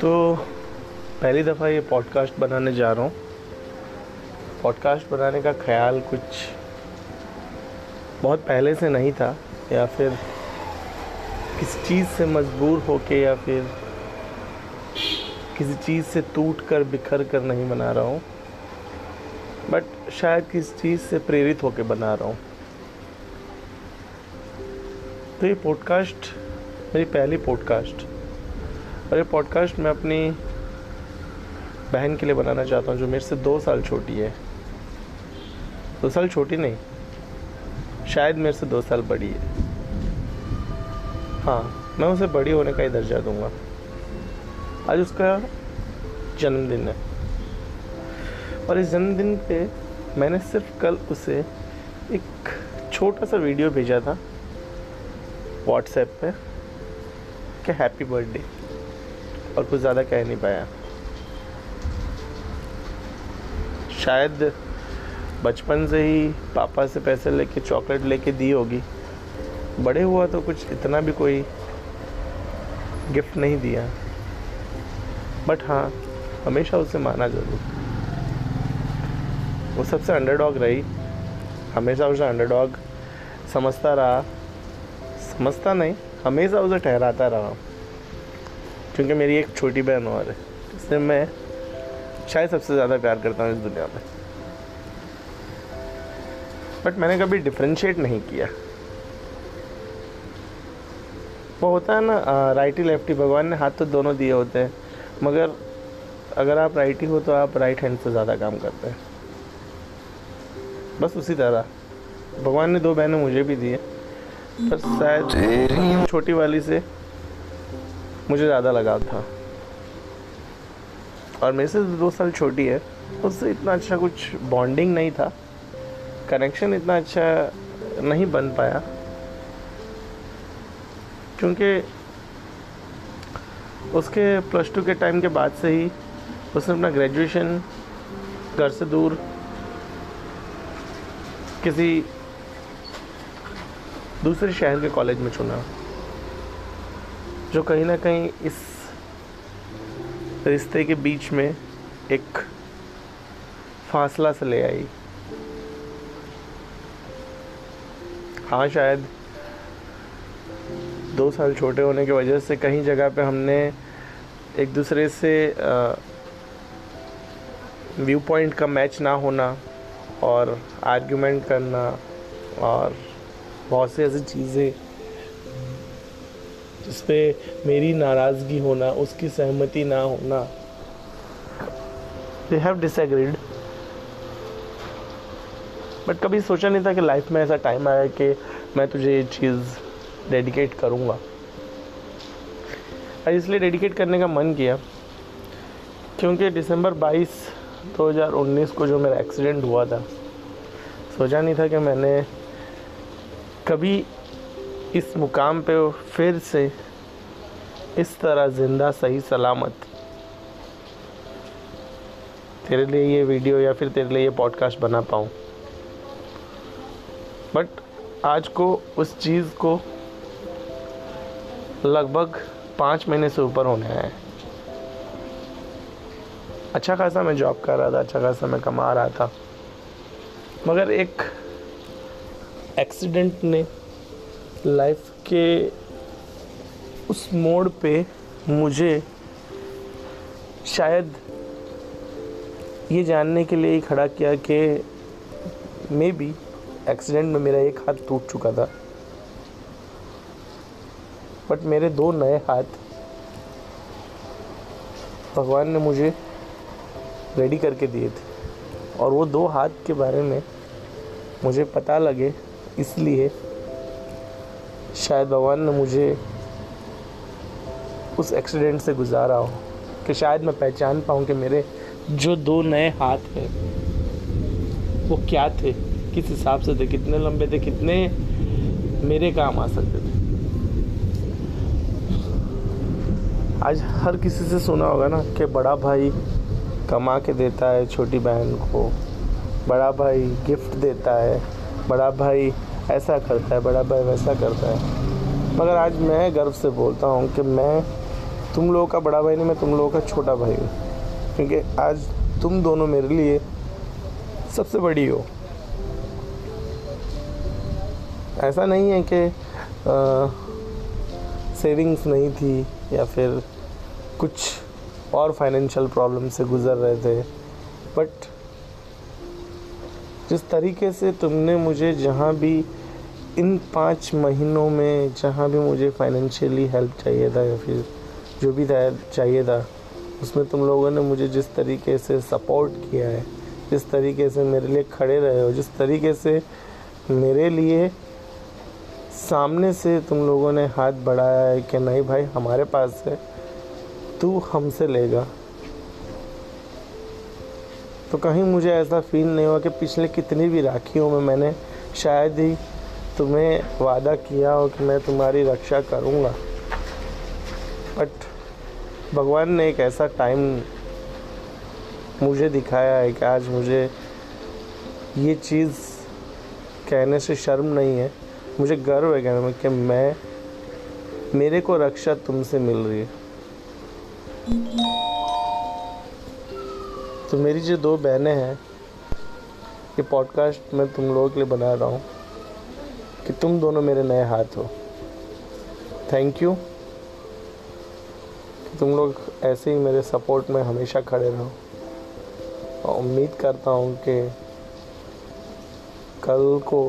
तो पहली दफ़ा ये पॉडकास्ट बनाने जा रहा हूँ। पॉडकास्ट बनाने का ख्याल कुछ बहुत पहले से नहीं था, या फिर किसी चीज़ से मजबूर होके, या फिर किसी चीज़ से टूट कर, बिखर कर नहीं बना रहा हूँ। बट शायद किसी चीज़ से प्रेरित होकर बना रहा हूँ। तो ये पॉडकास्ट मेरी पहली पॉडकास्ट और ये पॉडकास्ट मैं अपनी बहन के लिए बनाना चाहता हूँ, जो मेरे से दो साल छोटी है। दो साल छोटी नहीं, शायद मेरे से दो साल बड़ी है। हाँ मैं उसे बड़ी होने का ही दर्जा दूँगा। आज उसका जन्मदिन है। और इस जन्मदिन पे मैंने सिर्फ़ कल उसे एक छोटा सा वीडियो भेजा था। व्हाट्सएप पे कि हैप्पी बर्थडे और कुछ ज़्यादा कह नहीं पाया। शायद बचपन से ही पापा से पैसे लेके चॉकलेट लेके दी होगी। बड़े हुआ तो कुछ इतना भी कोई गिफ्ट नहीं दिया। बट हाँ हमेशा उसे माना ज़रूर। वो सबसे अंडरडॉग रही। हमेशा उसे अंडरडॉग समझता रहा। समझता नहीं, हमेशा उसे ठहराता रहा क्योंकि मेरी एक छोटी बहन और है, जिससे मैं शायद सबसे ज़्यादा प्यार करता हूँ इस दुनिया में। बट मैंने कभी डिफ्रेंशिएट नहीं किया। वो होता है ना राइटी लेफ्टी भगवान ने हाथ तो दोनों दिए होते हैं, मगर अगर आप राइटी हो तो आप राइट हैंड से ज़्यादा काम करते हैं। बस उसी तरह। भगवान ने दो बहनें मुझे भी दिए पर शायद छोटी वाली से मुझे ज़्यादा लगाव था। और मेरे से दो साल छोटी है, उससे इतना अच्छा कुछ बॉन्डिंग नहीं था। कनेक्शन इतना अच्छा नहीं बन पाया। क्योंकि उसके प्लस टू के टाइम के बाद से ही उसने अपना ग्रेजुएशन घर से दूर किसी दूसरे शहर के कॉलेज में चुना। जो कहीं ना कहीं इस रिश्ते के बीच में एक फासला से ले आई। हाँ शायद दो साल छोटे होने की वजह से कहीं जगह पे हमने एक दूसरे से व्यू पॉइंट का मैच ना होना और आर्गुमेंट करना और बहुत सी ऐसी चीज़ें जिस पे मेरी नाराज़गी होना, उसकी सहमति ना होना। दे हैव डिसएग्रीड बट कभी सोचा नहीं था कि लाइफ में ऐसा टाइम आया कि मैं तुझे ये चीज़ डेडिकेट करूँगा। इसलिए डेडिकेट करने का मन किया, क्योंकि दिसंबर 22 2019 को जो मेरा एक्सीडेंट हुआ था, सोचा नहीं था कि मैंने कभी इस मुकाम पे फिर से इस तरह ज़िंदा, सही, सलामत। तेरे लिए ये वीडियो या फिर तेरे लिए ये पॉडकास्ट बना पाऊँ। बट आज को उस चीज़ को लगभग पाँच महीने से ऊपर होने आए अच्छा खासा मैं जॉब कर रहा था अच्छा खासा मैं कमा रहा था। मगर एक एक्सीडेंट ने लाइफ के उस मोड़ पे मुझे शायद ये जानने के लिए ही खड़ा किया कि मे बी एक्सीडेंट में मेरा एक हाथ टूट चुका था। बट मेरे दो नए हाथ भगवान ने मुझे रेडी करके दिए थे। और वो दो हाथ के बारे में मुझे पता लगे इसलिए शायद भगवान ने मुझे उस एक्सीडेंट से गुजारा हो कि शायद मैं पहचान पाऊँ कि मेरे जो दो नए हाथ हैं, वो क्या थे? किस हिसाब से थे? कितने लंबे थे? कितने मेरे काम आ सकते थे? आज हर किसी से सुना होगा ना कि बड़ा भाई कमा के देता है छोटी बहन को, बड़ा भाई गिफ्ट देता है। बड़ा भाई ऐसा करता है, बड़ा भाई वैसा करता है। मगर आज मैं गर्व से बोलता हूँ कि मैं, तुम लोगों का बड़ा भाई नहीं, मैं तुम लोगों का छोटा भाई हूँ। क्योंकि आज तुम दोनों मेरे लिए सबसे बड़ी हो। ऐसा नहीं है कि सेविंग्स नहीं थी या फिर कुछ और फाइनेंशियल प्रॉब्लम से गुज़र रहे थे, बट जिस तरीके से तुमने मुझे जहाँ भी इन पाँच महीनों में जहाँ भी मुझे फाइनेंशियली हेल्प चाहिए था या फिर जो भी चाहिए था, उसमें तुम लोगों ने मुझे जिस तरीके से सपोर्ट किया है, जिस तरीके से मेरे लिए खड़े रहे हो, जिस तरीके से मेरे लिए सामने से तुम लोगों ने हाथ बढ़ाया है कि नहीं भाई, हमारे पास है, तू हमसे लेगा। तो कहीं मुझे ऐसा फील नहीं हुआ कि पिछले कितनी भी राखियों में मैंने शायद ही तुम्हें वादा किया हो कि मैं तुम्हारी रक्षा करूँगा। बट भगवान ने एक ऐसा टाइम मुझे दिखाया है कि आज मुझे ये चीज़ कहने से शर्म नहीं है। मुझे गर्व है कहने में कि मैं, मेरे को रक्षा तुमसे मिल रही है। तो मेरी जो दो बहनें हैं, ये पॉडकास्ट मैं तुम लोगों के लिए बना रहा हूँ कि तुम दोनों मेरे नए हाथ हो। थैंक यू कि तुम लोग ऐसे ही मेरे सपोर्ट में हमेशा खड़े रहो। और उम्मीद करता हूँ कि कल को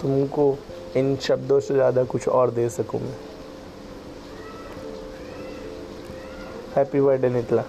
तुमको इन शब्दों से ज़्यादा कुछ और दे सकूँ मैं। हैप्पी बर्थडे निकला